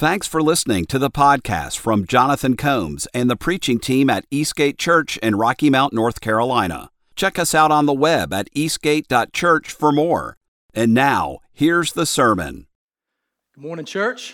Thanks for listening to the podcast from Jonathan Combs and the preaching team at Eastgate Church in Rocky Mount, North Carolina. Check us out on the web at eastgate.church for more. And now, here's the sermon. Good morning, church.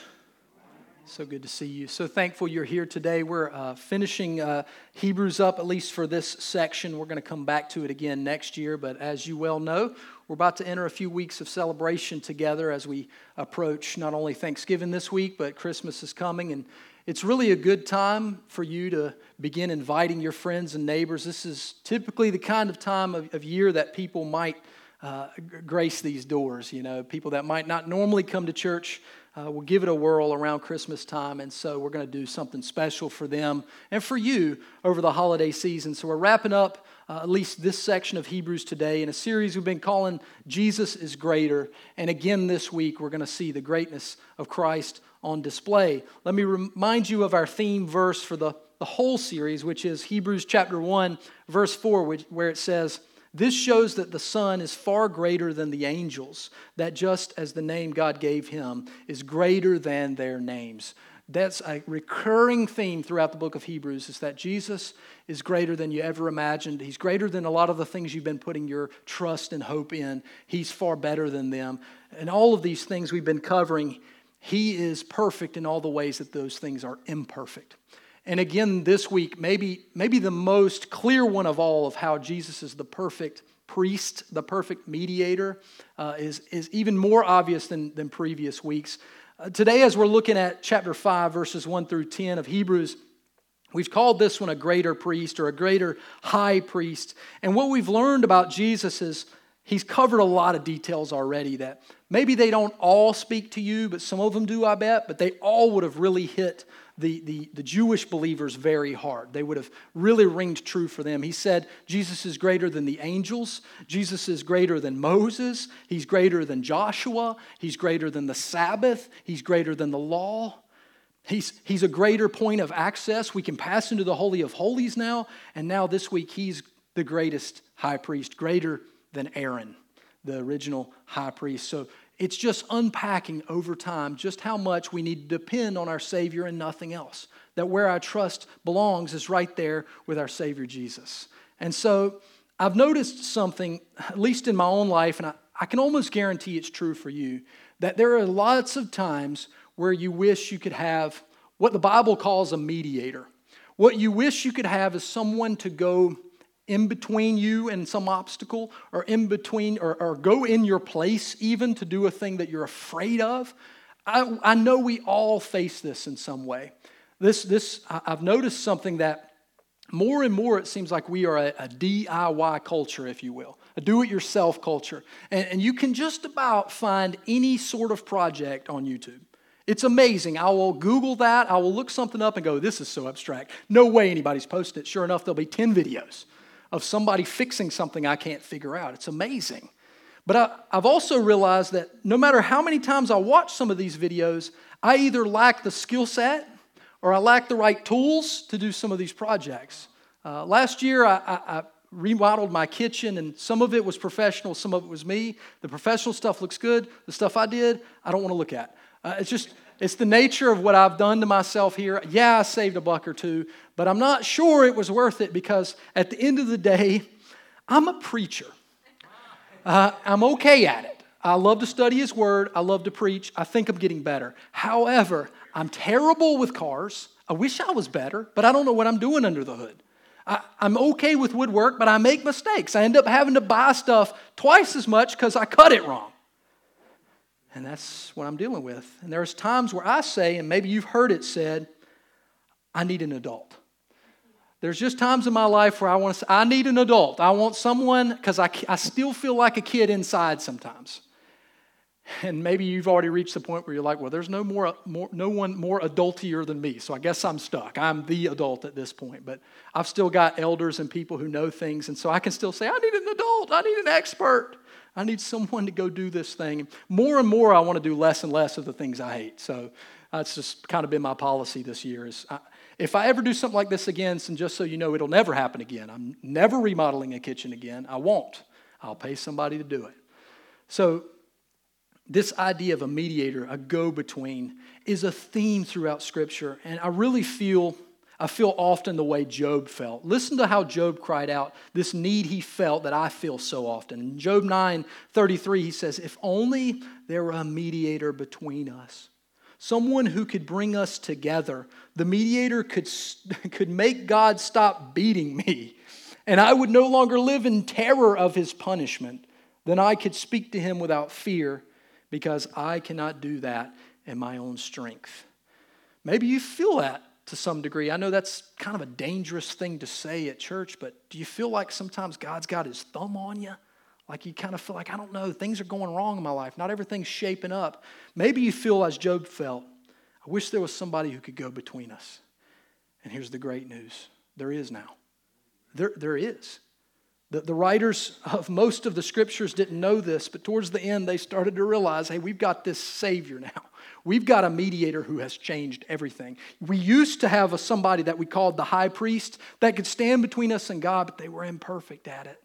So good to see you. So thankful you're here today. We're uh, finishing uh, Hebrews up, at least for this section. We're going to come back to it again next year. But as you well know, we're about to enter a few weeks of celebration together as we approach not only Thanksgiving this week, but Christmas is coming. And it's really a good time for you to begin inviting your friends and neighbors. This is typically the kind of time of, of year that people might uh, grace these doors. You know, people that might not normally come to church uh, will give it a whirl around Christmas time. And so we're going to do something special for them and for you over the holiday season. So we're wrapping up uh, at least this section of Hebrews today in a series we've been calling Jesus is Greater. And again, this week, we're going to see the greatness of Christ on display. Let me remind you of our theme verse for the, the whole series, which is Hebrews chapter 1, verse 4, which, where it says, this shows that the Son is far greater than the angels, that just as the name God gave him is greater than their names. That's a recurring theme throughout the book of Hebrews is that Jesus is greater than you ever imagined. He's greater than a lot of the things you've been putting your trust and hope in. He's far better than them. And all of these things we've been covering, He is perfect in all the ways that those things are imperfect. And again, this week, maybe, maybe the most clear one of all of how Jesus is the perfect priest, the perfect mediator, uh, is, is even more obvious than, than previous weeks. Today, as we're looking at chapter 5, verses 1 through 10 of Hebrews, we've called this one a greater priest or a greater high priest. And what we've learned about Jesus is he's covered a lot of details already that maybe they don't all speak to you, but some of them do, I bet, but they all would have really hit the, the, the Jewish believers very hard. They would have really ringed true for them. He said, Jesus is greater than the angels. Jesus is greater than Moses. He's greater than Joshua. He's greater than the Sabbath. He's greater than the law. He's, he's a greater point of access. We can pass into the Holy of Holies now. And now this week, he's the greatest high priest, greater than Aaron, the original high priest. So it's just unpacking over time just how much we need to depend on our Savior and nothing else. That where our trust belongs is right there with our Savior Jesus. And so I've noticed something, at least in my own life, and I, I can almost guarantee it's true for you, that there are lots of times where you wish you could have what the Bible calls a mediator. What you wish you could have is someone to go in between you and some obstacle, or in between, or, or go in your place even to do a thing that you're afraid of. I, I know we all face this in some way. This, this, I've noticed something that more and more it seems like we are a, a DIY culture, if you will, a do it yourself culture. And, and you can just about find any sort of project on YouTube. It's amazing. I will Google that. I will look something up and go, this is so abstract. No way anybody's posted it. Sure enough, there'll be 10 videos of somebody fixing something I can't figure out. It's amazing. But I, have also realized that no matter how many times I watch some of these videos, I either lack the skill set or I lack the right tools to do some of these projects. Uh, last year, I, I, I remodeled my kitchen, and some of it was professional, some of it was me. The professional stuff looks good. The stuff I did, I don't want to look at. Uh, it's just, it's the nature of what I've done to myself here. Yeah, I saved a buck or two, but I'm not sure it was worth it because at the end of the day, I'm a preacher. Uh, I'm okay at it. I love to study His Word. I love to preach. I think I'm getting better. However, I'm terrible with cars. I wish I was better, but I don't know what I'm doing under the hood. I, am okay with woodwork, but I make mistakes. I end up having to buy stuff twice as much because I cut it wrong. And that's what I'm dealing with. And there's times where I say, and maybe you've heard it said, I need an adult. There's just times in my life where I want to say, I need an adult. I want someone, because I, I still feel like a kid inside sometimes. And maybe you've already reached the point where you're like, well, there's no, more, more, no one more adultier than me, so I guess I'm stuck. I'm the adult at this point. But I've still got elders and people who know things, and so I can still say, I need an adult. I need an expert. I need someone to go do this thing. More and more, I want to do less and less of the things I hate. So that's just kind of been my policy this year. Is I, if I ever do something like this again, and just so you know, it'll never happen again. I'm never remodeling a kitchen again. I won't. I'll pay somebody to do it. So this idea of a mediator, a go between, is a theme throughout Scripture. And I really feel. I feel often the way Job felt. Listen to how Job cried out, this need he felt that I feel so often. In Job 9 33, he says, If only there were a mediator between us, someone who could bring us together. The mediator could, could make God stop beating me, and I would no longer live in terror of his punishment. Then I could speak to him without fear because I cannot do that in my own strength. Maybe you feel that to some degree. I know that's kind of a dangerous thing to say at church, but do you feel like sometimes God's got his thumb on you? Like you kind of feel like, I don't know, things are going wrong in my life. Not everything's shaping up. Maybe you feel as Job felt. I wish there was somebody who could go between us. And here's the great news there is now. There, there is. The, the writers of most of the scriptures didn't know this, but towards the end, they started to realize hey, we've got this Savior now. We've got a mediator who has changed everything. We used to have a, somebody that we called the high priest that could stand between us and God, but they were imperfect at it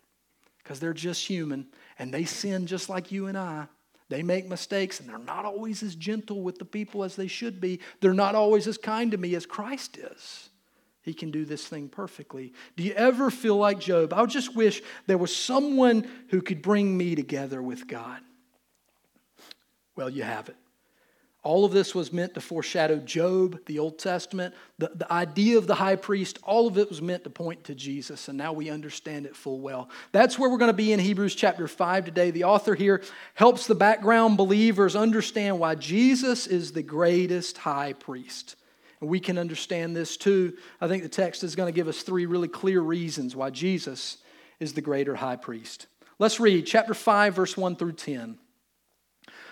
because they're just human and they sin just like you and I. They make mistakes and they're not always as gentle with the people as they should be. They're not always as kind to me as Christ is. He can do this thing perfectly. Do you ever feel like Job? I just wish there was someone who could bring me together with God. Well, you have it. All of this was meant to foreshadow Job, the Old Testament. The, the idea of the high priest, all of it was meant to point to Jesus, and now we understand it full well. That's where we're going to be in Hebrews chapter 5 today. The author here helps the background believers understand why Jesus is the greatest high priest. And we can understand this too. I think the text is going to give us three really clear reasons why Jesus is the greater high priest. Let's read chapter 5, verse 1 through 10.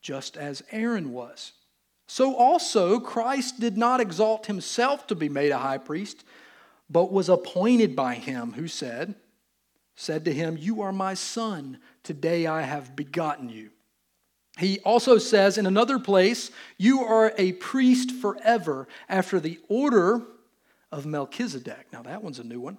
just as Aaron was. So also, Christ did not exalt himself to be made a high priest, but was appointed by him who said, said to him, You are my son, today I have begotten you. He also says in another place, You are a priest forever after the order of Melchizedek. Now, that one's a new one.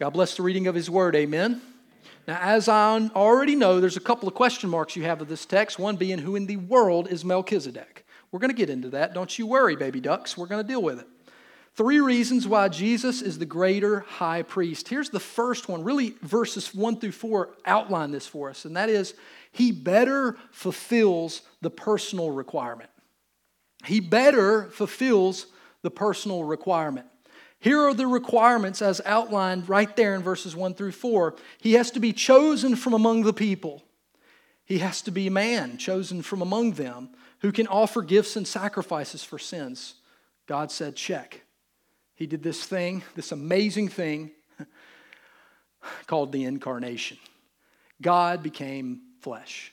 God bless the reading of his word. Amen. Now, as I already know, there's a couple of question marks you have of this text, one being who in the world is Melchizedek? We're going to get into that. Don't you worry, baby ducks. We're going to deal with it. Three reasons why Jesus is the greater high priest. Here's the first one. Really, verses one through four outline this for us, and that is he better fulfills the personal requirement. He better fulfills the personal requirement. Here are the requirements as outlined right there in verses 1 through 4. He has to be chosen from among the people. He has to be a man chosen from among them who can offer gifts and sacrifices for sins. God said, check. He did this thing, this amazing thing called the incarnation. God became flesh.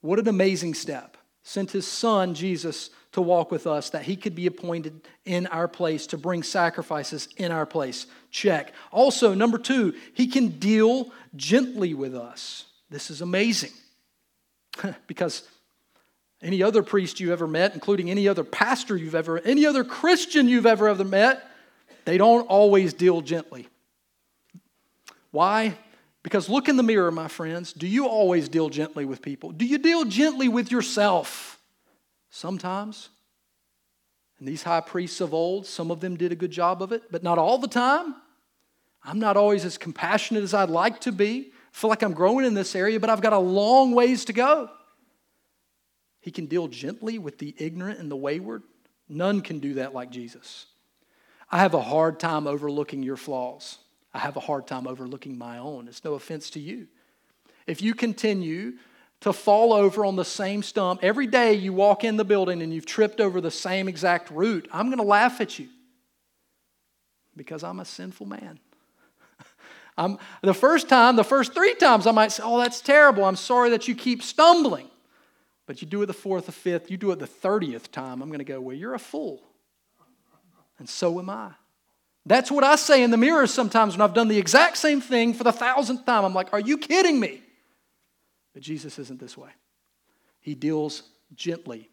What an amazing step. Sent his son, Jesus, to walk with us, that he could be appointed in our place to bring sacrifices in our place. Check. Also, number two, he can deal gently with us. This is amazing because any other priest you ever met, including any other pastor you've ever, any other Christian you've ever ever met, they don't always deal gently. Why? Because look in the mirror, my friends. Do you always deal gently with people? Do you deal gently with yourself? Sometimes. And these high priests of old, some of them did a good job of it, but not all the time. I'm not always as compassionate as I'd like to be. I feel like I'm growing in this area, but I've got a long ways to go. He can deal gently with the ignorant and the wayward. None can do that like Jesus. I have a hard time overlooking your flaws. I have a hard time overlooking my own. It's no offense to you. If you continue to fall over on the same stump every day you walk in the building and you've tripped over the same exact root, I'm going to laugh at you because I'm a sinful man. I'm, the first time, the first three times, I might say, Oh, that's terrible. I'm sorry that you keep stumbling. But you do it the fourth, the fifth, you do it the 30th time, I'm going to go, Well, you're a fool. And so am I. That's what I say in the mirror sometimes when I've done the exact same thing for the thousandth time. I'm like, Are you kidding me? But Jesus isn't this way. He deals gently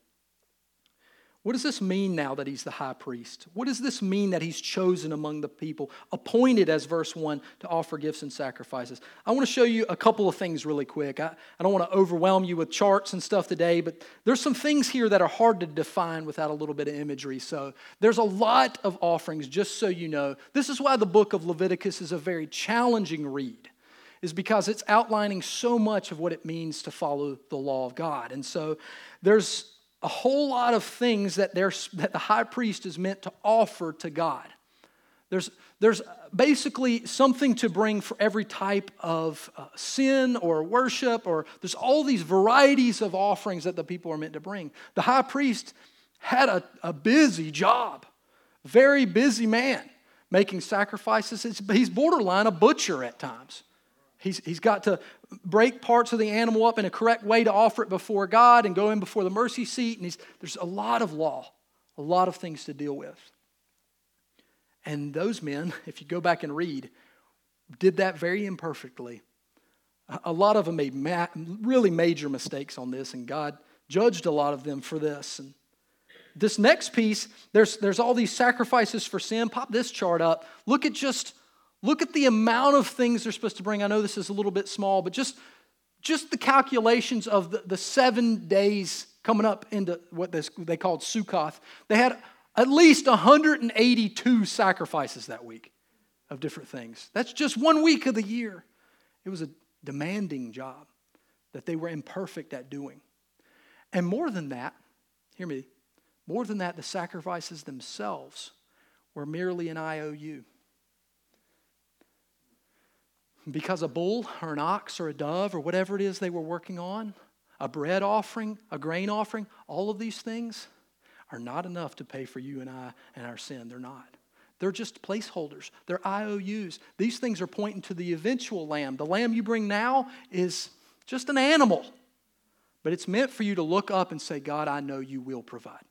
what does this mean now that he's the high priest? What does this mean that he's chosen among the people, appointed as verse 1 to offer gifts and sacrifices? I want to show you a couple of things really quick. I, I don't want to overwhelm you with charts and stuff today, but there's some things here that are hard to define without a little bit of imagery. So there's a lot of offerings, just so you know. This is why the book of Leviticus is a very challenging read is because it's outlining so much of what it means to follow the law of God. And so there's a whole lot of things that, that the high priest is meant to offer to God. There's, there's basically something to bring for every type of uh, sin or worship, or there's all these varieties of offerings that the people are meant to bring. The high priest had a, a busy job, very busy man, making sacrifices. he's borderline a butcher at times. He's, he's got to break parts of the animal up in a correct way to offer it before God and go in before the mercy seat. And there's a lot of law, a lot of things to deal with. And those men, if you go back and read, did that very imperfectly. A lot of them made ma- really major mistakes on this, and God judged a lot of them for this. And this next piece, there's, there's all these sacrifices for sin. Pop this chart up. Look at just Look at the amount of things they're supposed to bring. I know this is a little bit small, but just, just the calculations of the, the seven days coming up into what this, they called Sukkoth. They had at least 182 sacrifices that week of different things. That's just one week of the year. It was a demanding job that they were imperfect at doing. And more than that, hear me, more than that, the sacrifices themselves were merely an IOU because a bull or an ox or a dove or whatever it is they were working on, a bread offering, a grain offering, all of these things are not enough to pay for you and I and our sin. They're not. They're just placeholders. They're IOUs. These things are pointing to the eventual lamb. The lamb you bring now is just an animal, but it's meant for you to look up and say, God, I know you will provide.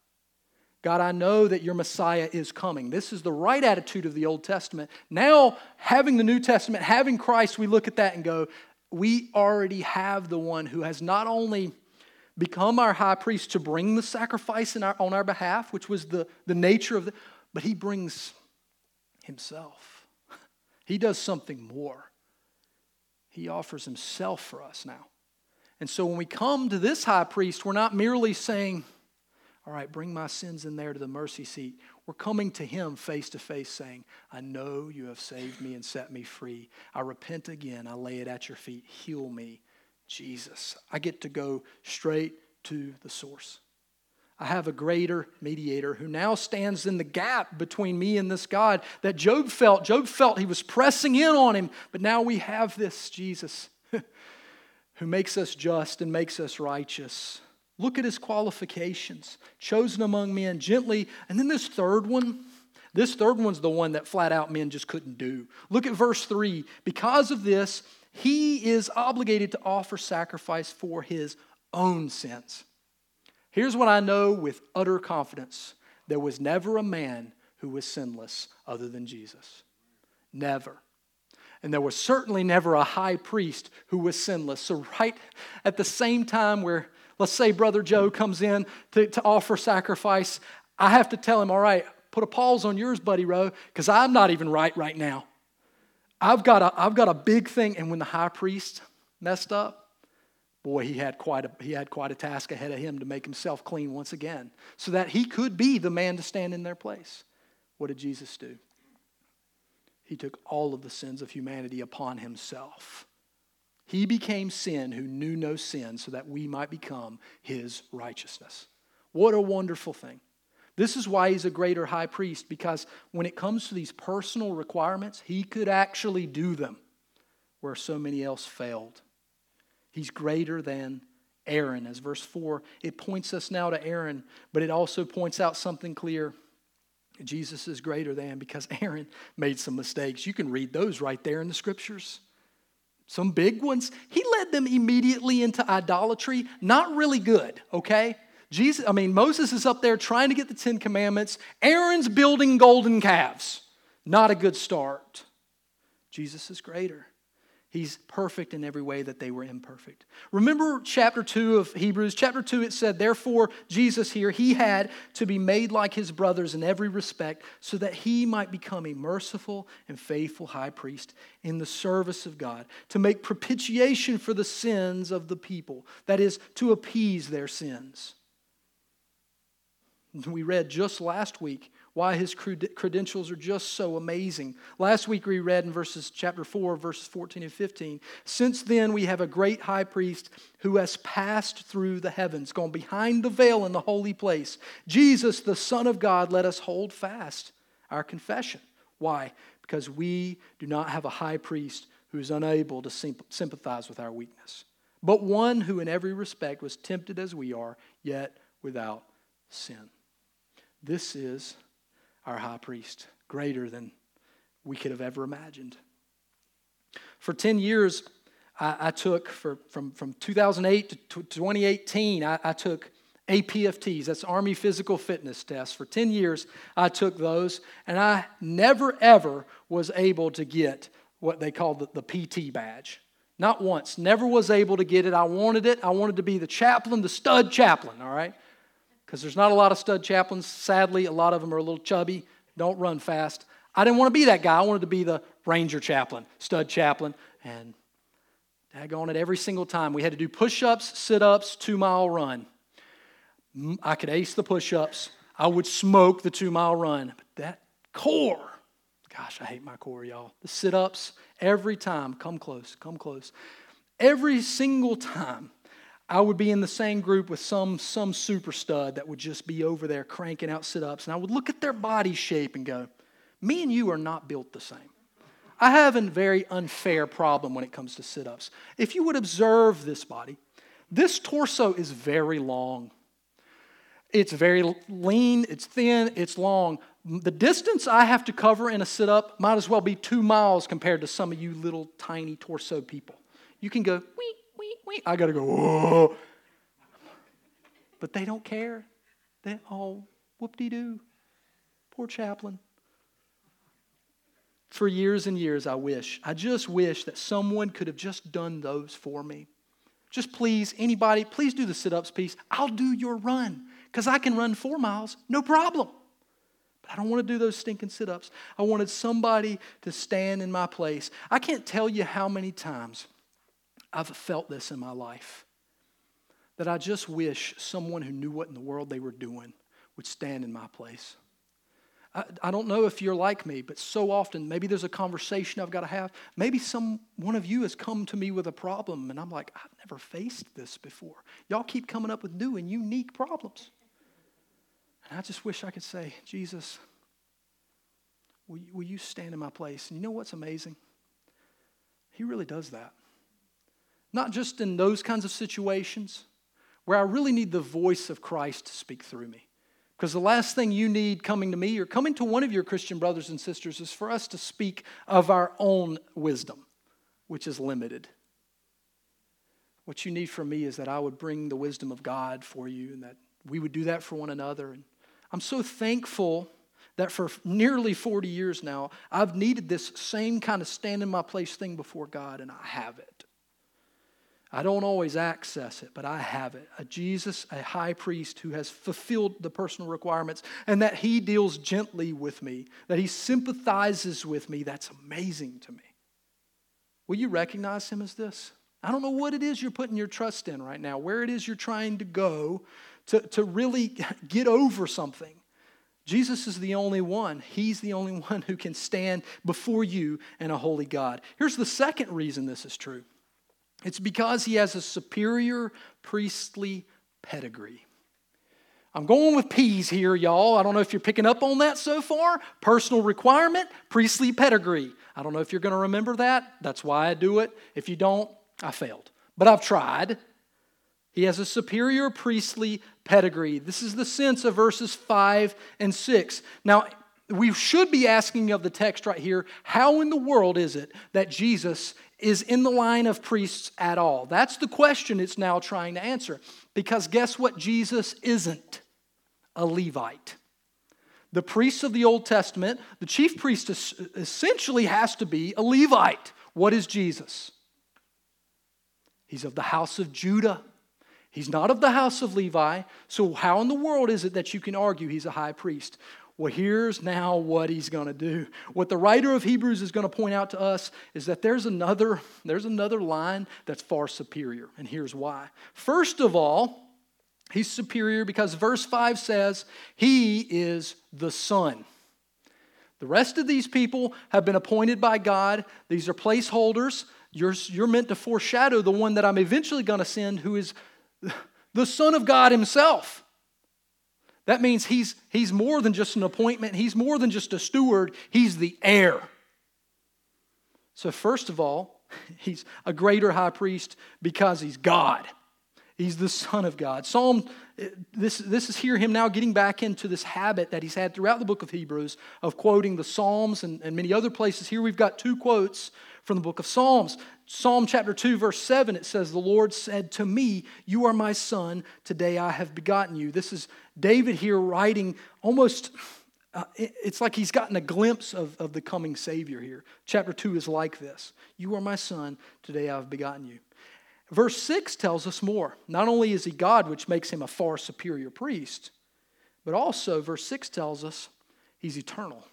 God, I know that your Messiah is coming. This is the right attitude of the Old Testament. Now, having the New Testament, having Christ, we look at that and go, we already have the one who has not only become our high priest to bring the sacrifice our, on our behalf, which was the, the nature of the, but he brings himself. He does something more. He offers himself for us now. And so when we come to this high priest, we're not merely saying, all right, bring my sins in there to the mercy seat. We're coming to Him face to face saying, I know you have saved me and set me free. I repent again. I lay it at your feet. Heal me, Jesus. I get to go straight to the source. I have a greater mediator who now stands in the gap between me and this God that Job felt. Job felt he was pressing in on him, but now we have this Jesus who makes us just and makes us righteous. Look at his qualifications chosen among men gently. And then this third one, this third one's the one that flat out men just couldn't do. Look at verse 3. Because of this, he is obligated to offer sacrifice for his own sins. Here's what I know with utter confidence there was never a man who was sinless other than Jesus. Never. And there was certainly never a high priest who was sinless. So, right at the same time where Let's say Brother Joe comes in to, to offer sacrifice. I have to tell him, all right, put a pause on yours, buddy Roe, because I'm not even right right now. I've got, a, I've got a big thing. And when the high priest messed up, boy, he had, quite a, he had quite a task ahead of him to make himself clean once again so that he could be the man to stand in their place. What did Jesus do? He took all of the sins of humanity upon himself. He became sin who knew no sin so that we might become his righteousness. What a wonderful thing. This is why he's a greater high priest, because when it comes to these personal requirements, he could actually do them where so many else failed. He's greater than Aaron. As verse 4, it points us now to Aaron, but it also points out something clear. Jesus is greater than because Aaron made some mistakes. You can read those right there in the scriptures. Some big ones. He led them immediately into idolatry. Not really good, okay? Jesus, I mean, Moses is up there trying to get the Ten Commandments. Aaron's building golden calves. Not a good start. Jesus is greater. He's perfect in every way that they were imperfect. Remember chapter 2 of Hebrews? Chapter 2, it said, Therefore, Jesus here, he had to be made like his brothers in every respect, so that he might become a merciful and faithful high priest in the service of God, to make propitiation for the sins of the people, that is, to appease their sins. We read just last week why his credentials are just so amazing. Last week we read in verses chapter 4 verses 14 and 15, since then we have a great high priest who has passed through the heavens, gone behind the veil in the holy place. Jesus, the son of God, let us hold fast our confession. Why? Because we do not have a high priest who is unable to sympathize with our weakness, but one who in every respect was tempted as we are, yet without sin. This is our high priest, greater than we could have ever imagined. For 10 years, I, I took, for, from, from 2008 to 2018, I, I took APFTs, that's Army Physical Fitness Tests. For 10 years, I took those, and I never, ever was able to get what they call the, the PT badge. Not once. Never was able to get it. I wanted it. I wanted to be the chaplain, the stud chaplain, all right? Because there's not a lot of stud chaplains. Sadly, a lot of them are a little chubby, don't run fast. I didn't want to be that guy. I wanted to be the ranger chaplain, stud chaplain, and on it every single time. We had to do push ups, sit ups, two mile run. I could ace the push ups. I would smoke the two mile run. But that core, gosh, I hate my core, y'all. The sit ups, every time, come close, come close. Every single time I would be in the same group with some, some super stud that would just be over there cranking out sit ups. And I would look at their body shape and go, Me and you are not built the same. I have a very unfair problem when it comes to sit ups. If you would observe this body, this torso is very long. It's very lean, it's thin, it's long. The distance I have to cover in a sit up might as well be two miles compared to some of you little tiny torso people. You can go, wee, I got to go, whoa. But they don't care. They oh, all whoop de doo. Poor chaplain. For years and years, I wish, I just wish that someone could have just done those for me. Just please, anybody, please do the sit ups piece. I'll do your run because I can run four miles, no problem. But I don't want to do those stinking sit ups. I wanted somebody to stand in my place. I can't tell you how many times I've felt this in my life. That I just wish someone who knew what in the world they were doing would stand in my place. I, don't know if you're like me, but so often, maybe there's a conversation I've got to have. Maybe some one of you has come to me with a problem, and I'm like, I've never faced this before. Y'all keep coming up with new and unique problems. And I just wish I could say, Jesus, will you stand in my place? And you know what's amazing? He really does that. Not just in those kinds of situations where I really need the voice of Christ to speak through me. Because the last thing you need coming to me or coming to one of your Christian brothers and sisters is for us to speak of our own wisdom, which is limited. What you need from me is that I would bring the wisdom of God for you and that we would do that for one another. And I'm so thankful that for nearly 40 years now, I've needed this same kind of stand in my place thing before God, and I have it. I don't always access it, but I have it. A Jesus, a high priest who has fulfilled the personal requirements and that he deals gently with me, that he sympathizes with me. That's amazing to me. Will you recognize him as this? I don't know what it is you're putting your trust in right now, where it is you're trying to go to, to really get over something. Jesus is the only one. He's the only one who can stand before you and a holy God. Here's the second reason this is true It's because he has a superior priestly pedigree. I'm going with P's here, y'all. I don't know if you're picking up on that so far. Personal requirement, priestly pedigree. I don't know if you're going to remember that. That's why I do it. If you don't, I failed. But I've tried. He has a superior priestly pedigree. This is the sense of verses 5 and 6. Now, we should be asking of the text right here how in the world is it that Jesus is in the line of priests at all? That's the question it's now trying to answer. Because guess what Jesus isn't? a Levite. The priests of the Old Testament, the chief priest essentially has to be a Levite. What is Jesus? He's of the house of Judah. He's not of the house of Levi. So, how in the world is it that you can argue he's a high priest? Well, here's now what he's going to do. What the writer of Hebrews is going to point out to us is that there's another, there's another line that's far superior, and here's why. First of all, He's superior because verse 5 says he is the Son. The rest of these people have been appointed by God. These are placeholders. You're, you're meant to foreshadow the one that I'm eventually going to send, who is the Son of God Himself. That means he's, he's more than just an appointment, he's more than just a steward, he's the heir. So, first of all, he's a greater high priest because he's God. He's the Son of God. Psalm, this, this is here him now getting back into this habit that he's had throughout the book of Hebrews of quoting the Psalms and, and many other places. Here we've got two quotes from the book of Psalms. Psalm chapter 2, verse 7, it says, The Lord said to me, You are my son, today I have begotten you. This is David here writing almost, uh, it's like he's gotten a glimpse of, of the coming Savior here. Chapter 2 is like this You are my son, today I have begotten you. Verse 6 tells us more. Not only is he God, which makes him a far superior priest, but also, verse 6 tells us he's eternal.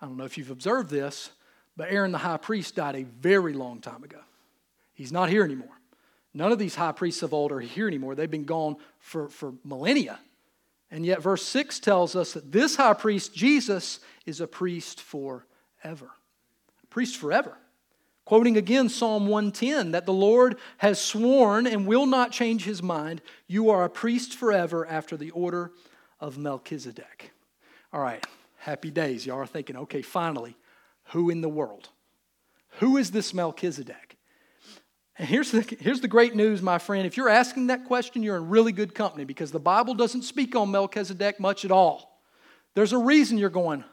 I don't know if you've observed this, but Aaron the high priest died a very long time ago. He's not here anymore. None of these high priests of old are here anymore. They've been gone for, for millennia. And yet, verse 6 tells us that this high priest, Jesus, is a priest forever. A priest forever. Quoting again Psalm 110 that the Lord has sworn and will not change his mind, you are a priest forever after the order of Melchizedek. All right, happy days. Y'all are thinking, okay, finally, who in the world? Who is this Melchizedek? And here's the, here's the great news, my friend. If you're asking that question, you're in really good company because the Bible doesn't speak on Melchizedek much at all. There's a reason you're going,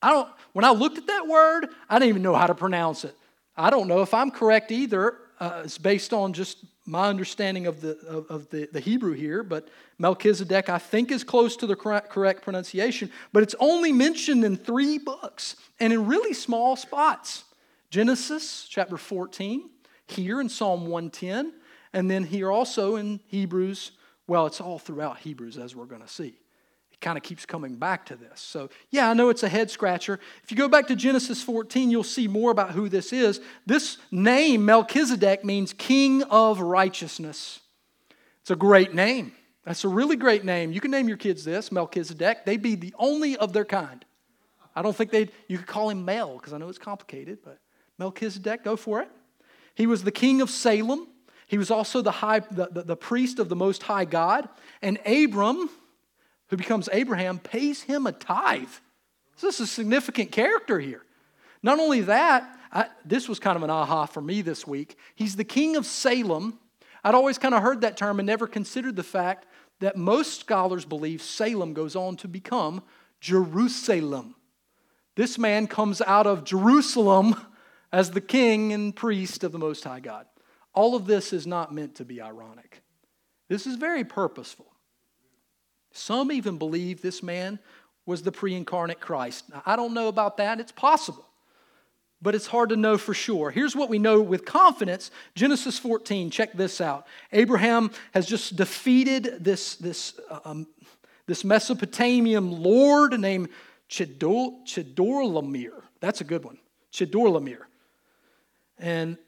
I don't, when I looked at that word, I didn't even know how to pronounce it. I don't know if I'm correct either. Uh, it's based on just my understanding of, the, of, of, the, the Hebrew here, but Melchizedek, I think, is close to the correct, correct pronunciation, but it's only mentioned in three books and in really small spots Genesis chapter 14, here in Psalm 110, and then here also in Hebrews. Well, it's all throughout Hebrews, as we're going to see kind of keeps coming back to this. So, yeah, I know it's a head scratcher. If you go back to Genesis 14, you'll see more about who this is. This name, Melchizedek, means king of righteousness. It's a great name. That's a really great name. You can name your kids this, Melchizedek. They'd be the only of their kind. I don't think they'd, you could call him Mel, because I know it's complicated, but Melchizedek, go for it. He was the king of Salem. He was also the, high, the, the, the priest of the Most High God. And Abram, who becomes Abraham, pays him a tithe. This is a significant character here. Not only that, I, this was kind of an aha for me this week. He's the king of Salem. I'd always kind of heard that term and never considered the fact that most scholars believe Salem goes on to become Jerusalem. This man comes out of Jerusalem as the king and priest of the Most High God. All of this is not meant to be ironic. This is very purposeful. Some even believe this man was the pre incarnate Christ. Now, I don't know about that. It's possible, but it's hard to know for sure. Here's what we know with confidence Genesis 14, check this out. Abraham has just defeated this, this, uh, um, this Mesopotamian lord named Chedor, Chedorlaomer. That's a good one. Chedorlaomer. And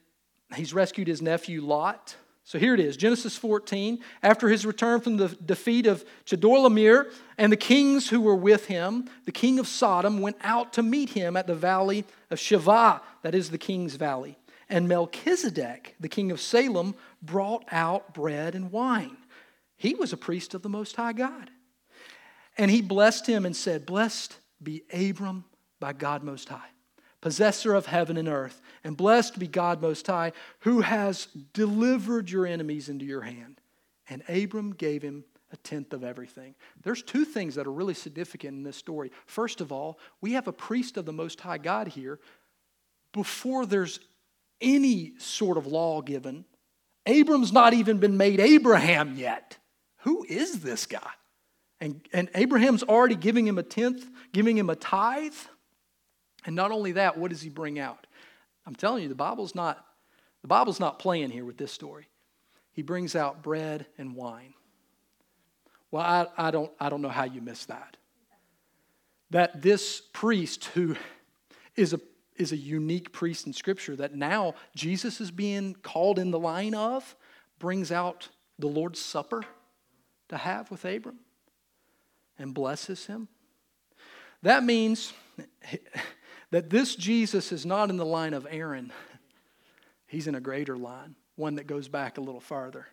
he's rescued his nephew Lot. So here it is Genesis 14. After his return from the defeat of Chedorlaomer and the kings who were with him, the king of Sodom went out to meet him at the valley of Shaveh, that is the king's valley. And Melchizedek, the king of Salem, brought out bread and wine. He was a priest of the Most High God. And he blessed him and said, Blessed be Abram by God Most High, possessor of heaven and earth, and blessed be God Most High, who has delivered your enemies into your hand. And Abram gave him a tenth of everything. There's two things that are really significant in this story. First of all, we have a priest of the Most High God here before there's any sort of law given. Abram's not even been made Abraham yet. Who is this guy? And, and Abraham's already giving him a tenth, giving him a tithe. And not only that, what does he bring out? I'm telling you, the Bible's not, the Bible's not playing here with this story. He brings out bread and wine. Well, I, I, don't, I don't know how you miss that. That this priest, who is a, is a unique priest in Scripture, that now Jesus is being called in the line of, brings out the Lord's Supper to have with Abram and blesses him. That means that this Jesus is not in the line of Aaron, he's in a greater line, one that goes back a little farther.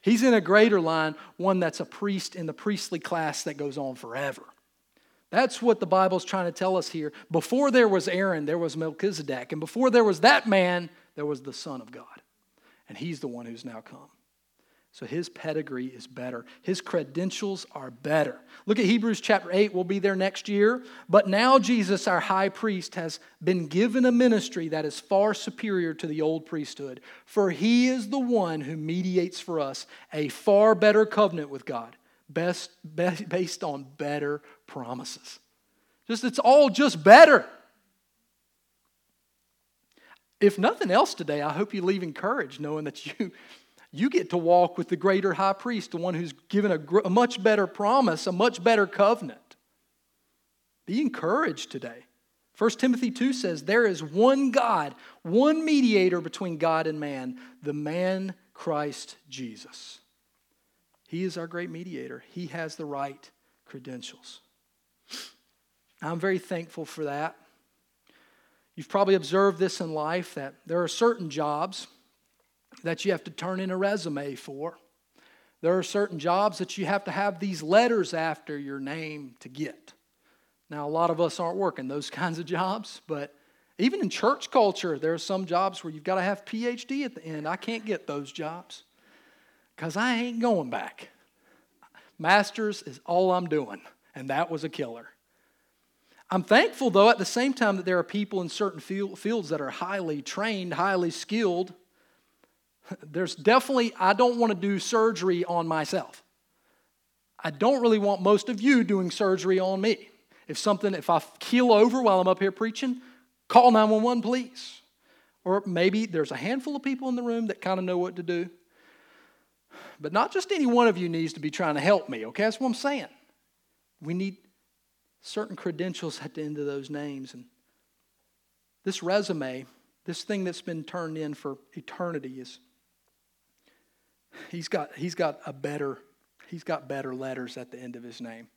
He's in a greater line, one that's a priest in the priestly class that goes on forever. That's what the Bible's trying to tell us here. Before there was Aaron, there was Melchizedek. And before there was that man, there was the Son of God. And he's the one who's now come. So his pedigree is better. His credentials are better. Look at Hebrews chapter 8. We'll be there next year. But now Jesus, our high priest, has been given a ministry that is far superior to the old priesthood. For he is the one who mediates for us a far better covenant with God, best, based on better promises. Just it's all just better. If nothing else today, I hope you leave encouraged knowing that you you get to walk with the greater high priest, the one who's given a, a much better promise, a much better covenant. Be encouraged today. 1 Timothy 2 says, There is one God, one mediator between God and man, the man Christ Jesus. He is our great mediator. He has the right credentials. I'm very thankful for that. You've probably observed this in life that there are certain jobs that you have to turn in a resume for. There are certain jobs that you have to have these letters after your name to get. Now, a lot of us aren't working those kinds of jobs, but even in church culture, there are some jobs where you've got to have PhD at the end. I can't get those jobs because I ain't going back. Masters is all I'm doing, and that was a killer. I'm thankful, though, at the same time, that there are people in certain fields that are highly trained, highly skilled, there's definitely, I don't want to do surgery on myself. I don't really want most of you doing surgery on me. If something, if I keel over while I'm up here preaching, call 911, please. Or maybe there's a handful of people in the room that kind of know what to do. But not just any one of you needs to be trying to help me, okay? That's what I'm saying. We need certain credentials at the end of those names. And this resume, this thing that's been turned in for eternity, is he's got, he's got a better, he's got better letters at the end of his name.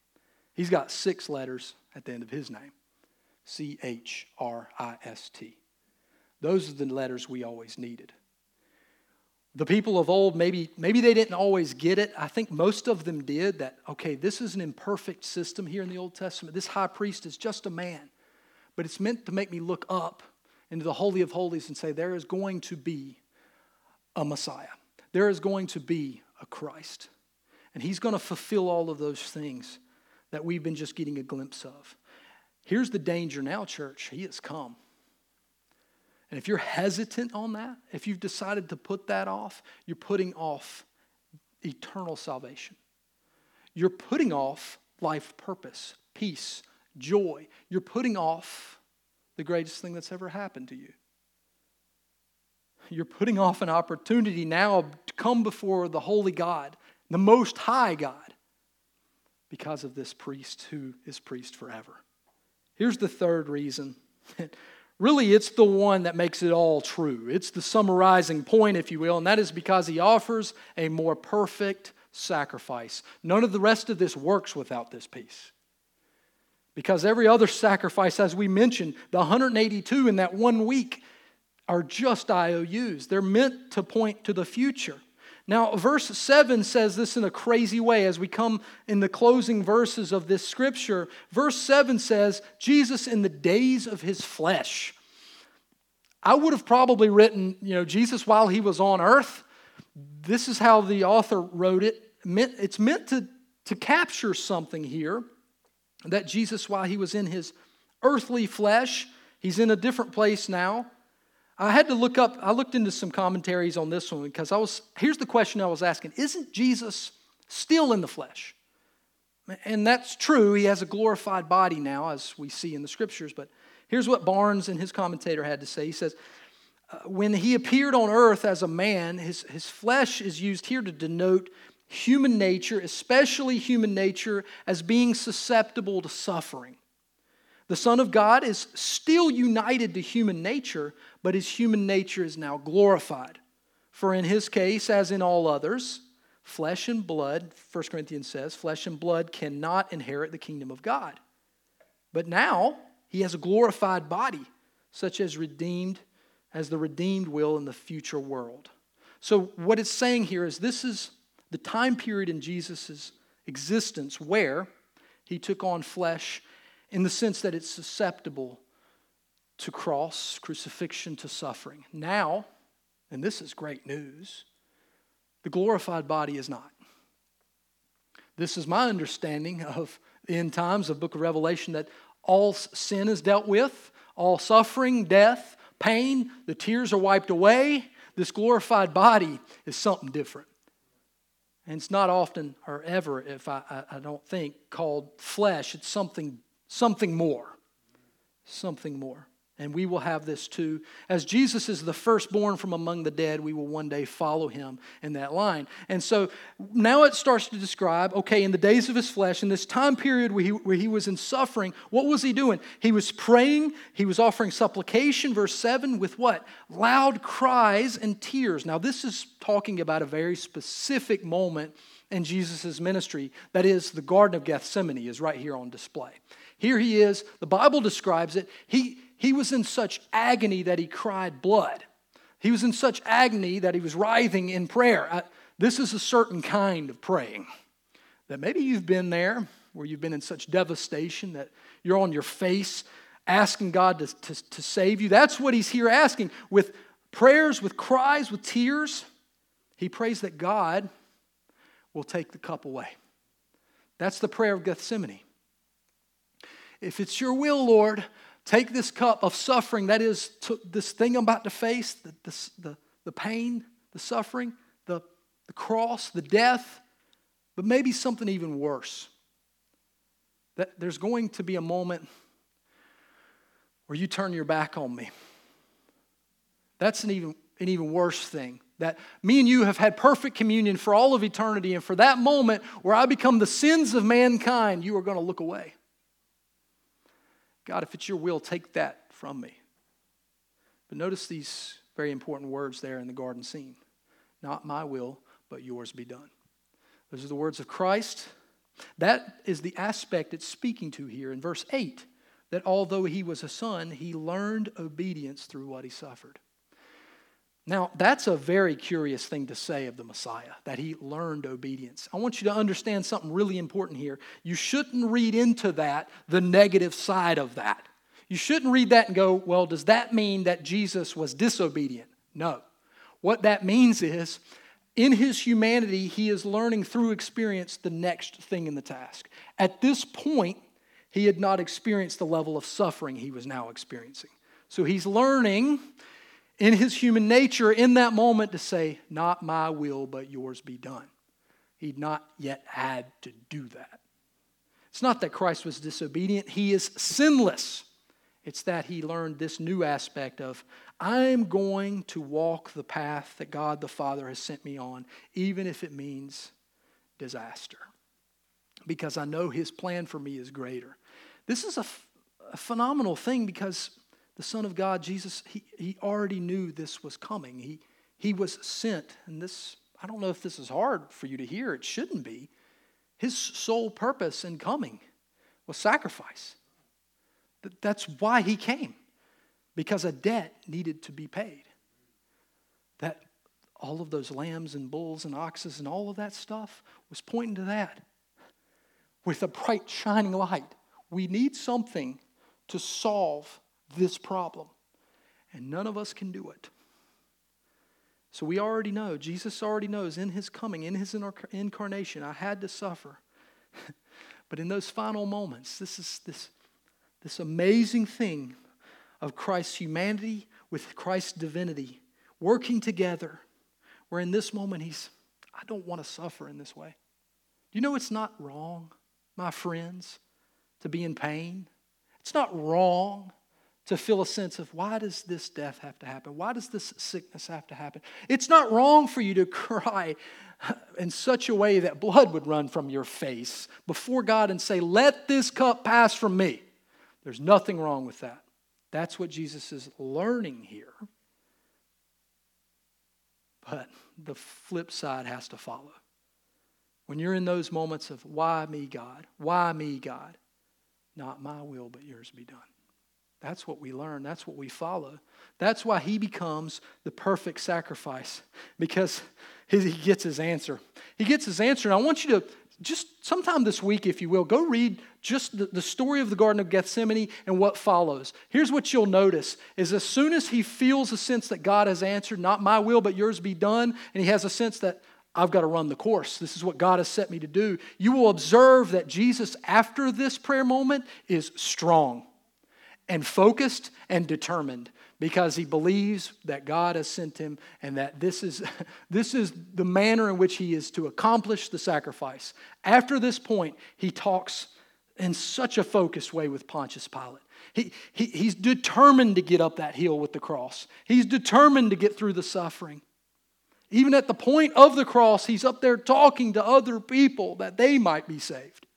He's got six letters at the end of his name. C H R I S T. Those are the letters we always needed. The people of old, maybe, maybe they didn't always get it. I think most of them did that, okay, this is an imperfect system here in the Old Testament. This high priest is just a man. But it's meant to make me look up into the Holy of Holies and say, there is going to be a Messiah there is going to be a Christ. And he's going to fulfill all of those things that we've been just getting a glimpse of. Here's the danger now, church. He has come. And if you're hesitant on that, if you've decided to put that off, you're putting off eternal salvation. You're putting off life purpose, peace, joy. You're putting off the greatest thing that's ever happened to you. You're putting off an opportunity now to come before the holy God, the most high God, because of this priest who is priest forever. Here's the third reason. really, it's the one that makes it all true. It's the summarizing point, if you will, and that is because he offers a more perfect sacrifice. None of the rest of this works without this piece. Because every other sacrifice, as we mentioned, the 182 in that one week, are just IOUs. They're meant to point to the future. Now, verse 7 says this in a crazy way as we come in the closing verses of this scripture. Verse 7 says, Jesus in the days of his flesh. I would have probably written, you know, Jesus while he was on earth. This is how the author wrote it. It's meant to, to capture something here that Jesus, while he was in his earthly flesh, he's in a different place now. I had to look up, I looked into some commentaries on this one because I was, here's the question I was asking Isn't Jesus still in the flesh? And that's true. He has a glorified body now, as we see in the scriptures. But here's what Barnes and his commentator had to say. He says, uh, When he appeared on earth as a man, his, his flesh is used here to denote human nature, especially human nature, as being susceptible to suffering. The Son of God is still united to human nature, but his human nature is now glorified. For in his case, as in all others, flesh and blood, 1 Corinthians says, flesh and blood cannot inherit the kingdom of God. But now he has a glorified body, such as redeemed as the redeemed will in the future world. So what it's saying here is this is the time period in Jesus' existence where he took on flesh in the sense that it's susceptible to cross, crucifixion, to suffering. Now, and this is great news, the glorified body is not. This is my understanding of the end times of book of Revelation that all sin is dealt with, all suffering, death, pain, the tears are wiped away. This glorified body is something different. And it's not often or ever, if I, I, I don't think, called flesh. It's something, something more. Something more. And we will have this too. As Jesus is the firstborn from among the dead, we will one day follow him in that line. And so now it starts to describe okay, in the days of his flesh, in this time period where he, where he was in suffering, what was he doing? He was praying, he was offering supplication, verse 7, with what? Loud cries and tears. Now, this is talking about a very specific moment in Jesus' ministry. That is, the Garden of Gethsemane is right here on display. Here he is, the Bible describes it. He he was in such agony that he cried blood. He was in such agony that he was writhing in prayer. I, this is a certain kind of praying that maybe you've been there where you've been in such devastation that you're on your face asking God to, to, to save you. That's what he's here asking with prayers, with cries, with tears. He prays that God will take the cup away. That's the prayer of Gethsemane. If it's your will, Lord, Take this cup of suffering, that is this thing I'm about to face, the, the, the, the pain, the suffering, the, the cross, the death, but maybe something even worse. That there's going to be a moment where you turn your back on me. That's an even, an even worse thing. That me and you have had perfect communion for all of eternity, and for that moment where I become the sins of mankind, you are going to look away. God, if it's your will, take that from me. But notice these very important words there in the garden scene Not my will, but yours be done. Those are the words of Christ. That is the aspect it's speaking to here in verse 8 that although he was a son, he learned obedience through what he suffered. Now, that's a very curious thing to say of the Messiah, that he learned obedience. I want you to understand something really important here. You shouldn't read into that the negative side of that. You shouldn't read that and go, well, does that mean that Jesus was disobedient? No. What that means is, in his humanity, he is learning through experience the next thing in the task. At this point, he had not experienced the level of suffering he was now experiencing. So he's learning in his human nature in that moment to say, Not my will, but yours be done. He'd not yet had to do that. It's not that Christ was disobedient, he is sinless. It's that he learned this new aspect of, I'm going to walk the path that God the Father has sent me on, even if it means disaster. Because I know his plan for me is greater. This is a, a phenomenal thing because the Son of God, Jesus, he, he already knew this was coming. He, he was sent. And this, I don't know if this is hard for you to hear, it shouldn't be. His sole purpose in coming was sacrifice. That's why he came. because a debt needed to be paid. That all of those lambs and bulls and oxes and all of that stuff was pointing to that. With a bright, shining light, we need something to solve this problem. And none of us can do it. So we already know, Jesus already knows in his coming, in his incarnation, I had to suffer. but in those final moments, this is this, this amazing thing of Christ's humanity with Christ's divinity working together, where in this moment he's, I don't want to suffer in this way. Do you know it's not wrong, my friends, to be in pain? It's not wrong to feel a sense of why does this death have to happen? Why does this sickness have to happen? It's not wrong for you to cry in such a way that blood would run from your face before God and say, Let this cup pass from me. There's nothing wrong with that. That's what Jesus is learning here. But the flip side has to follow. When you're in those moments of, Why me, God? Why me, God? Not my will, but yours be done. That's what we learn. That's what we follow. That's why he becomes the perfect sacrifice because he gets his answer. He gets his answer. And I want you to just sometime this week, if you will, go read just the, story of the Garden of Gethsemane and what follows. Here's what you'll notice is as soon as he feels a sense that God has answered, not my will, but yours be done, and he has a sense that I've got to run the course. This is what God has set me to do. You will observe that Jesus, after this prayer moment, is strong and focused and determined because he believes that God has sent him and that this is, this is the manner in which he is to accomplish the sacrifice. After this point, he talks in such a focused way with Pontius Pilate. He, he, he's determined to get up that hill with the cross, he's determined to get through the suffering. Even at the point of the cross, he's up there talking to other people that they might be saved.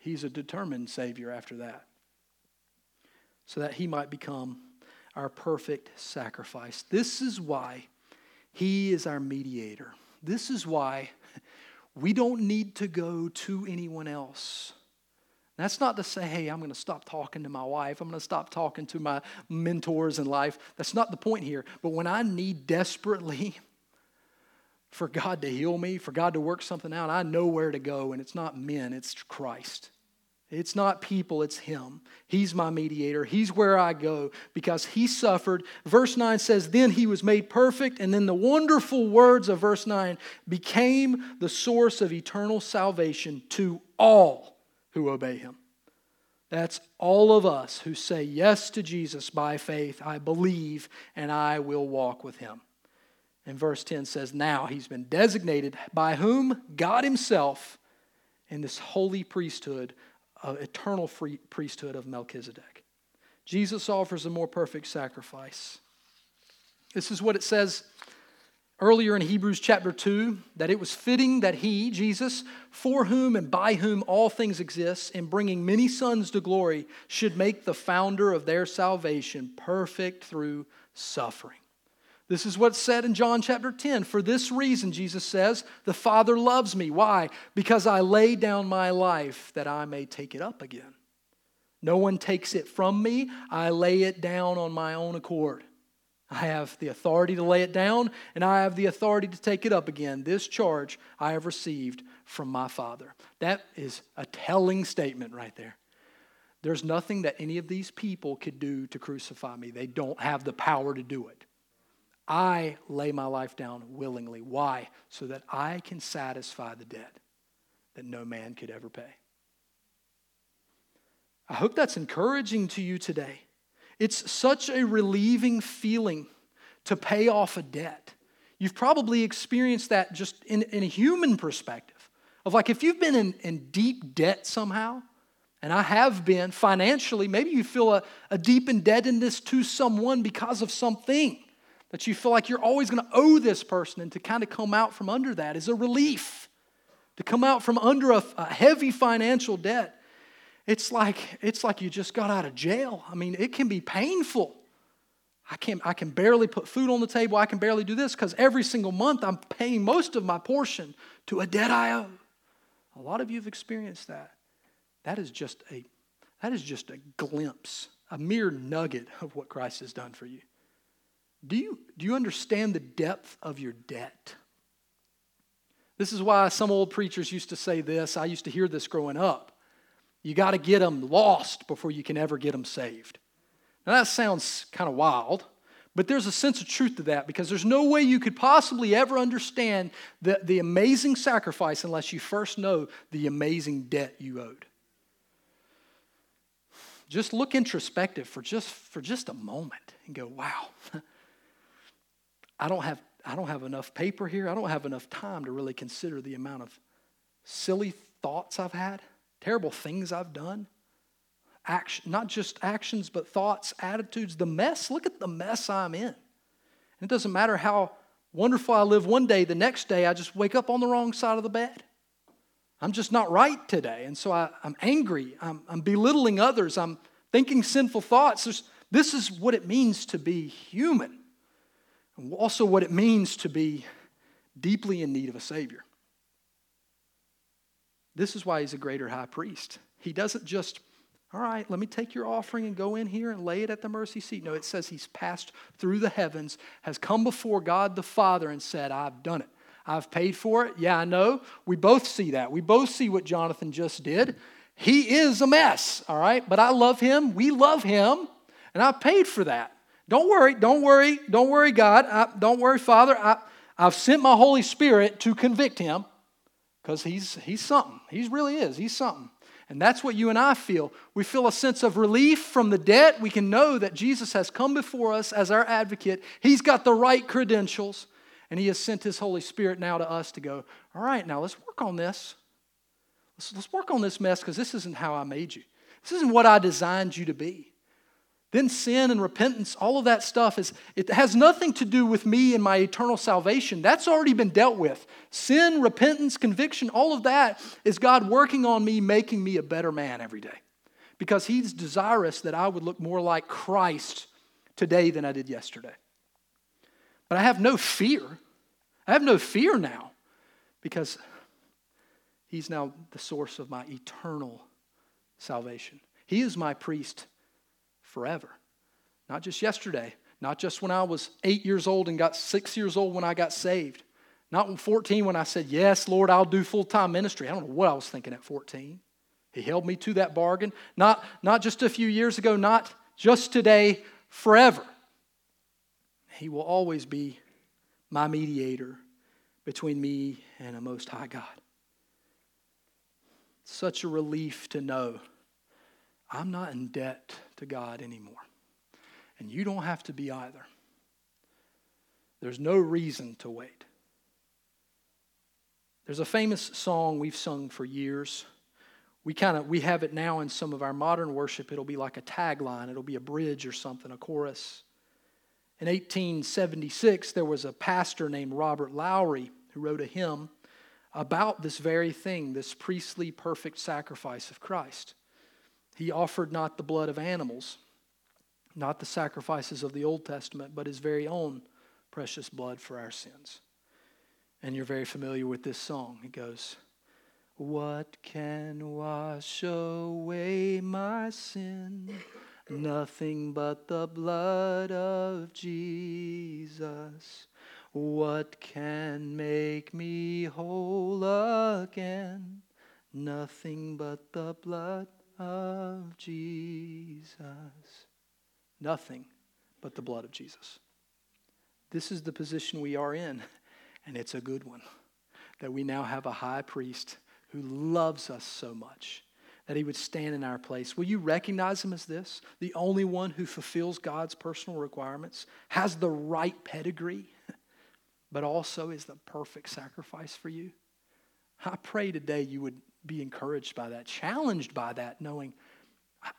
He's a determined Savior after that, so that he might become our perfect sacrifice. This is why he is our mediator. This is why we don't need to go to anyone else. That's not to say, hey, I'm going to stop talking to my wife. I'm going to stop talking to my mentors in life. That's not the point here. But when I need desperately for God to heal me, for God to work something out, I know where to go, and it's not men, it's Christ. It's not people, it's Him. He's my mediator. He's where I go because He suffered. Verse 9 says, Then He was made perfect, and then the wonderful words of verse 9 became the source of eternal salvation to all who obey him. That's all of us who say yes to Jesus by faith. I believe and I will walk with him. And verse 10 says, Now he's been designated by whom? God himself in this holy priesthood, uh, eternal free priesthood of Melchizedek. Jesus offers a more perfect sacrifice. This is what it says earlier in Hebrews chapter 2 that it was fitting that he, Jesus, for whom and by whom all things exist, in bringing many sons to glory, should make the founder of their salvation perfect through suffering. This is what's said in John chapter 10. For this reason, Jesus says, the Father loves me. Why? Because I lay down my life that I may take it up again. No one takes it from me, I lay it down on my own accord. I have the authority to lay it down, and I have the authority to take it up again. This charge I have received from my Father. That is a telling statement right there. There's nothing that any of these people could do to crucify me, they don't have the power to do it. I lay my life down willingly. Why? So that I can satisfy the debt that no man could ever pay. I hope that's encouraging to you today. It's such a relieving feeling to pay off a debt. You've probably experienced that just in, in a human perspective of like if you've been in, in deep debt somehow, and I have been financially, maybe you feel a, a deep indebtedness to someone because of something that you feel like you're always going to owe this person, and to kind of come out from under that is a relief. To come out from under a, a heavy financial debt it's like, it's like you just got out of jail. I mean, it can be painful. I can, I can barely put food on the table. I can barely do this because every single month I'm paying most of my portion to a debt I owe. A lot of you have experienced that. That is just a, that is just a glimpse a mere nugget of what Christ has done for you. Do you, do you understand the depth of your debt? This is why some old preachers used to say this. I used to hear this growing up. You got to get them lost before you can ever get them saved. Now, that sounds kind of wild, but there's a sense of truth to that because there's no way you could possibly ever understand the, the amazing sacrifice unless you first know the amazing debt you owed. Just look introspective for just, for just a moment and go, wow, I don't, have, I don't have enough paper here. I don't have enough time to really consider the amount of silly thoughts I've had, terrible things I've done action, not just actions, but thoughts, attitudes, the mess. Look at the mess I'm in. And it doesn't matter how wonderful I live one day, the next day I just wake up on the wrong side of the bed. I'm just not right today. And so I, am angry. I'm, I'm, belittling others. I'm thinking sinful thoughts. There's, this is what it means to be human, also what it means to be deeply in need of a Savior. This is why he's a greater high priest. He doesn't just all right, let me take your offering and go in here and lay it at the mercy seat. No, it says he's passed through the heavens, has come before God the Father and said, I've done it. I've paid for it. Yeah, I know. We both see that. We both see what Jonathan just did. He is a mess, all right? But I love him. We love him. And I paid for that. Don't worry. Don't worry. Don't worry, God. I, don't worry, Father. I, I've sent my Holy Spirit to convict him because he's, he's something. He really is. He's something. And that's what you and I feel. We feel a sense of relief from the debt. We can know that Jesus has come before us as our advocate. He's got the right credentials, and He has sent His Holy Spirit now to us to go, all right, now let's work on this. Let's, let's work on this mess because this isn't how I made you. This isn't what I designed you to be. Then sin and repentance, all of that stuff is it has nothing to do with me and my eternal salvation. That's already been dealt with. Sin, repentance, conviction, all of that is God working on me, making me a better man every day. Because he's desirous that I would look more like Christ today than I did yesterday. But I have no fear. I have no fear now because he's now the source of my eternal salvation. He is my priest forever. Not just yesterday, not just when I was eight years old and got six years old when I got saved, not 14 when I said, Yes, Lord, I'll do full time ministry. I don't know what I was thinking at 14. He held me to that bargain. Not, not just a few years ago, not just today, forever. He will always be my mediator between me and a most high God. Such a relief to know I'm not in debt to God anymore. And you don't have to be either. There's no reason to wait. There's a famous song we've sung for years. We kind of we have it now in some of our modern worship. It'll be like a tagline, it'll be a bridge or something, a chorus. In 1876, there was a pastor named Robert Lowry who wrote a hymn about this very thing, this priestly perfect sacrifice of Christ. He offered not the blood of animals, not the sacrifices of the Old Testament, but his very own precious blood for our sins. And you're very familiar with this song. It goes, What can wash away my sin? Nothing but the blood of Jesus. What can make me whole again? Nothing but the blood of Jesus. Nothing but the blood of Jesus. This is the position we are in, and it's a good one. That we now have a high priest who loves us so much that he would stand in our place. Will you recognize him as this? The only one who fulfills God's personal requirements, has the right pedigree, but also is the perfect sacrifice for you. I pray today you would be encouraged by that, challenged by that, knowing I,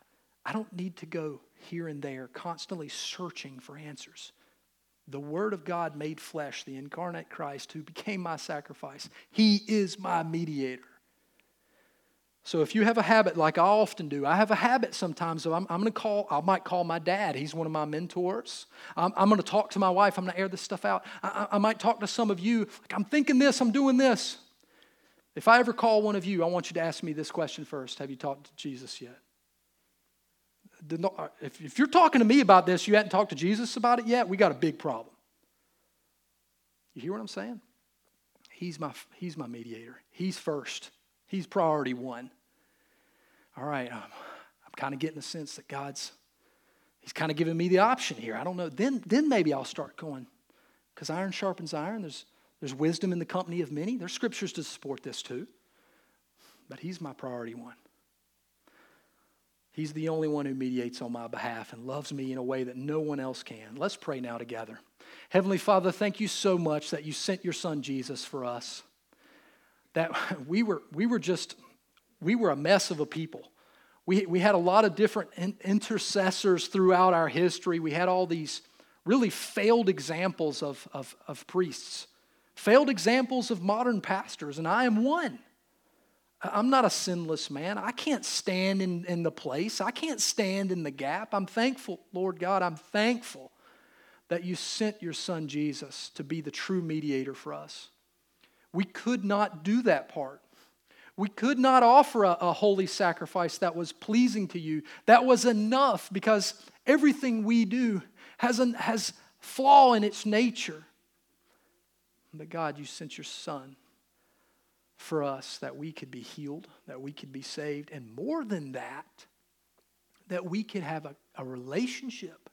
I don't need to go here and there, constantly searching for answers. The Word of God made flesh, the incarnate Christ who became my sacrifice, He is my mediator. So if you have a habit like I often do, I have a habit sometimes of I'm, I'm going to call, I might call my dad. He's one of my mentors. I'm, I'm going to talk to my wife. I'm going to air this stuff out. I, I might talk to some of you. Like, I'm thinking this, I'm doing this. If I ever call one of you, I want you to ask me this question first Have you talked to Jesus yet? if, if you're talking to me about this, you hadn't talked to Jesus about it yet, we got a big problem. You hear what I'm saying? He's my, he's my mediator. He's first. He's priority one. All right, um, I'm kind of getting the sense that God's, He's kind of giving me the option here. I don't know. Then, then maybe I'll start going, because iron sharpens iron. There's, there's wisdom in the company of many. There's scriptures to support this too. But He's my priority one. He's the only one who mediates on my behalf and loves me in a way that no one else can. Let's pray now together. Heavenly Father, thank you so much that you sent your son Jesus for us. That we were, we were just, we were a mess of a people. We, we had a lot of different in, intercessors throughout our history. We had all these really failed examples of, of, of priests, failed examples of modern pastors, and I am one. I'm not a sinless man. I can't stand in, in the place. I can't stand in the gap. I'm thankful, Lord God, I'm thankful that you sent your son Jesus to be the true mediator for us. We could not do that part. We could not offer a, a, holy sacrifice that was pleasing to you, that was enough because everything we do has, an, has flaw in its nature. But God, you sent your son for us that we could be healed, that we could be saved, and more than that, that we could have a, a relationship.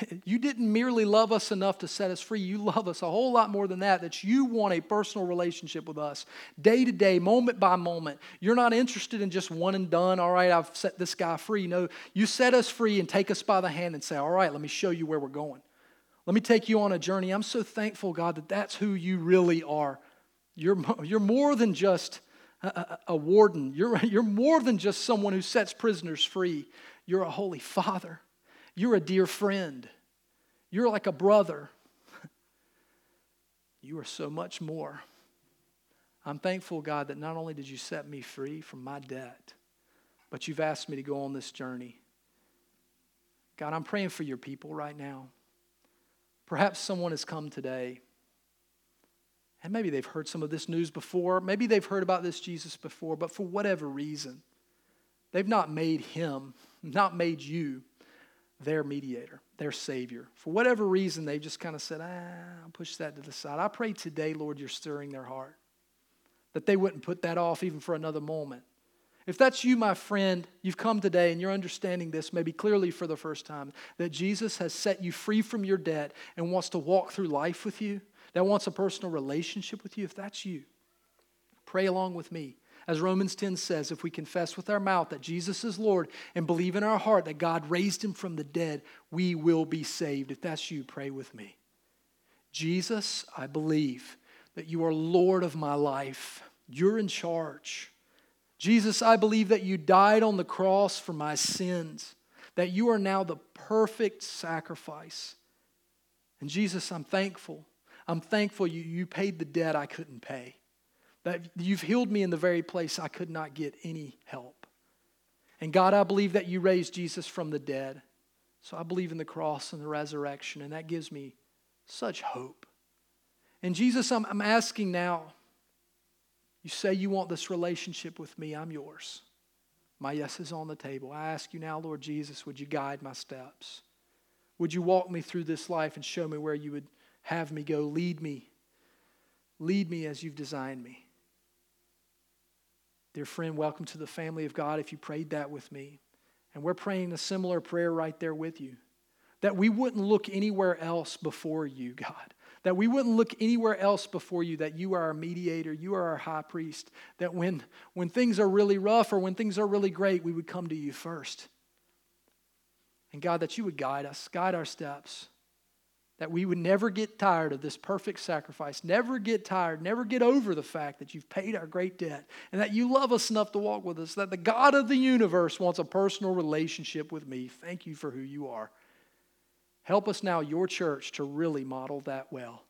You didn't merely love us enough to set us free. You love us a whole lot more than that, that you want a personal relationship with us, day to day, moment by moment. You're not interested in just one and done, all right, I've set this guy free. No, you set us free and take us by the hand and say, all right, let me show you where we're going. Let me take you on a journey. I'm so thankful, God, that that's who you really are. You're, you're more than just a, a warden, you're, you're more than just someone who sets prisoners free. You're a holy father, you're a dear friend, you're like a brother. You are so much more. I'm thankful, God, that not only did you set me free from my debt, but you've asked me to go on this journey. God, I'm praying for your people right now. Perhaps someone has come today and maybe they've heard some of this news before. Maybe they've heard about this Jesus before, but for whatever reason, they've not made him, not made you their mediator, their savior. For whatever reason, they've just kind of said, ah, I'll push that to the side. I pray today, Lord, you're stirring their heart, that they wouldn't put that off even for another moment. If that's you, my friend, you've come today and you're understanding this maybe clearly for the first time that Jesus has set you free from your debt and wants to walk through life with you, that wants a personal relationship with you, if that's you, pray along with me. As Romans 10 says, if we confess with our mouth that Jesus is Lord and believe in our heart that God raised him from the dead, we will be saved. If that's you, pray with me. Jesus, I believe that you are Lord of my life. You're in charge. Jesus, I believe that you died on the cross for my sins, that you are now the perfect sacrifice. And Jesus, I'm thankful I'm thankful you, you paid the debt I couldn't pay. That you've healed me in the very place I could not get any help. And God, I believe that you raised Jesus from the dead. So I believe in the cross and the resurrection, and that gives me such hope. And Jesus, I'm, I'm asking now, you say you want this relationship with me, I'm yours. My yes is on the table. I ask you now, Lord Jesus, would you guide my steps? Would you walk me through this life and show me where you would have me go. Lead me. Lead me as you've designed me. Dear friend, welcome to the family of God if you prayed that with me. And we're praying a similar prayer right there with you. That we wouldn't look anywhere else before you, God. That we wouldn't look anywhere else before you, that you are our mediator, you are our high priest. That when, when things are really rough or when things are really great, we would come to you first. And God, that you would guide us, guide our steps that we would never get tired of this perfect sacrifice, never get tired, never get over the fact that you've paid our great debt, and that you love us enough to walk with us, that the God of the universe wants a personal relationship with me. Thank you for who you are. Help us now, your church, to really model that well,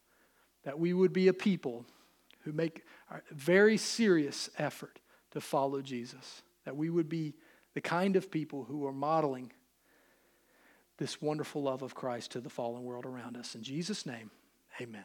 that we would be a people who make a very serious effort to follow Jesus, that we would be the kind of people who are modeling this wonderful love of Christ to the fallen world around us. In Jesus' name, amen.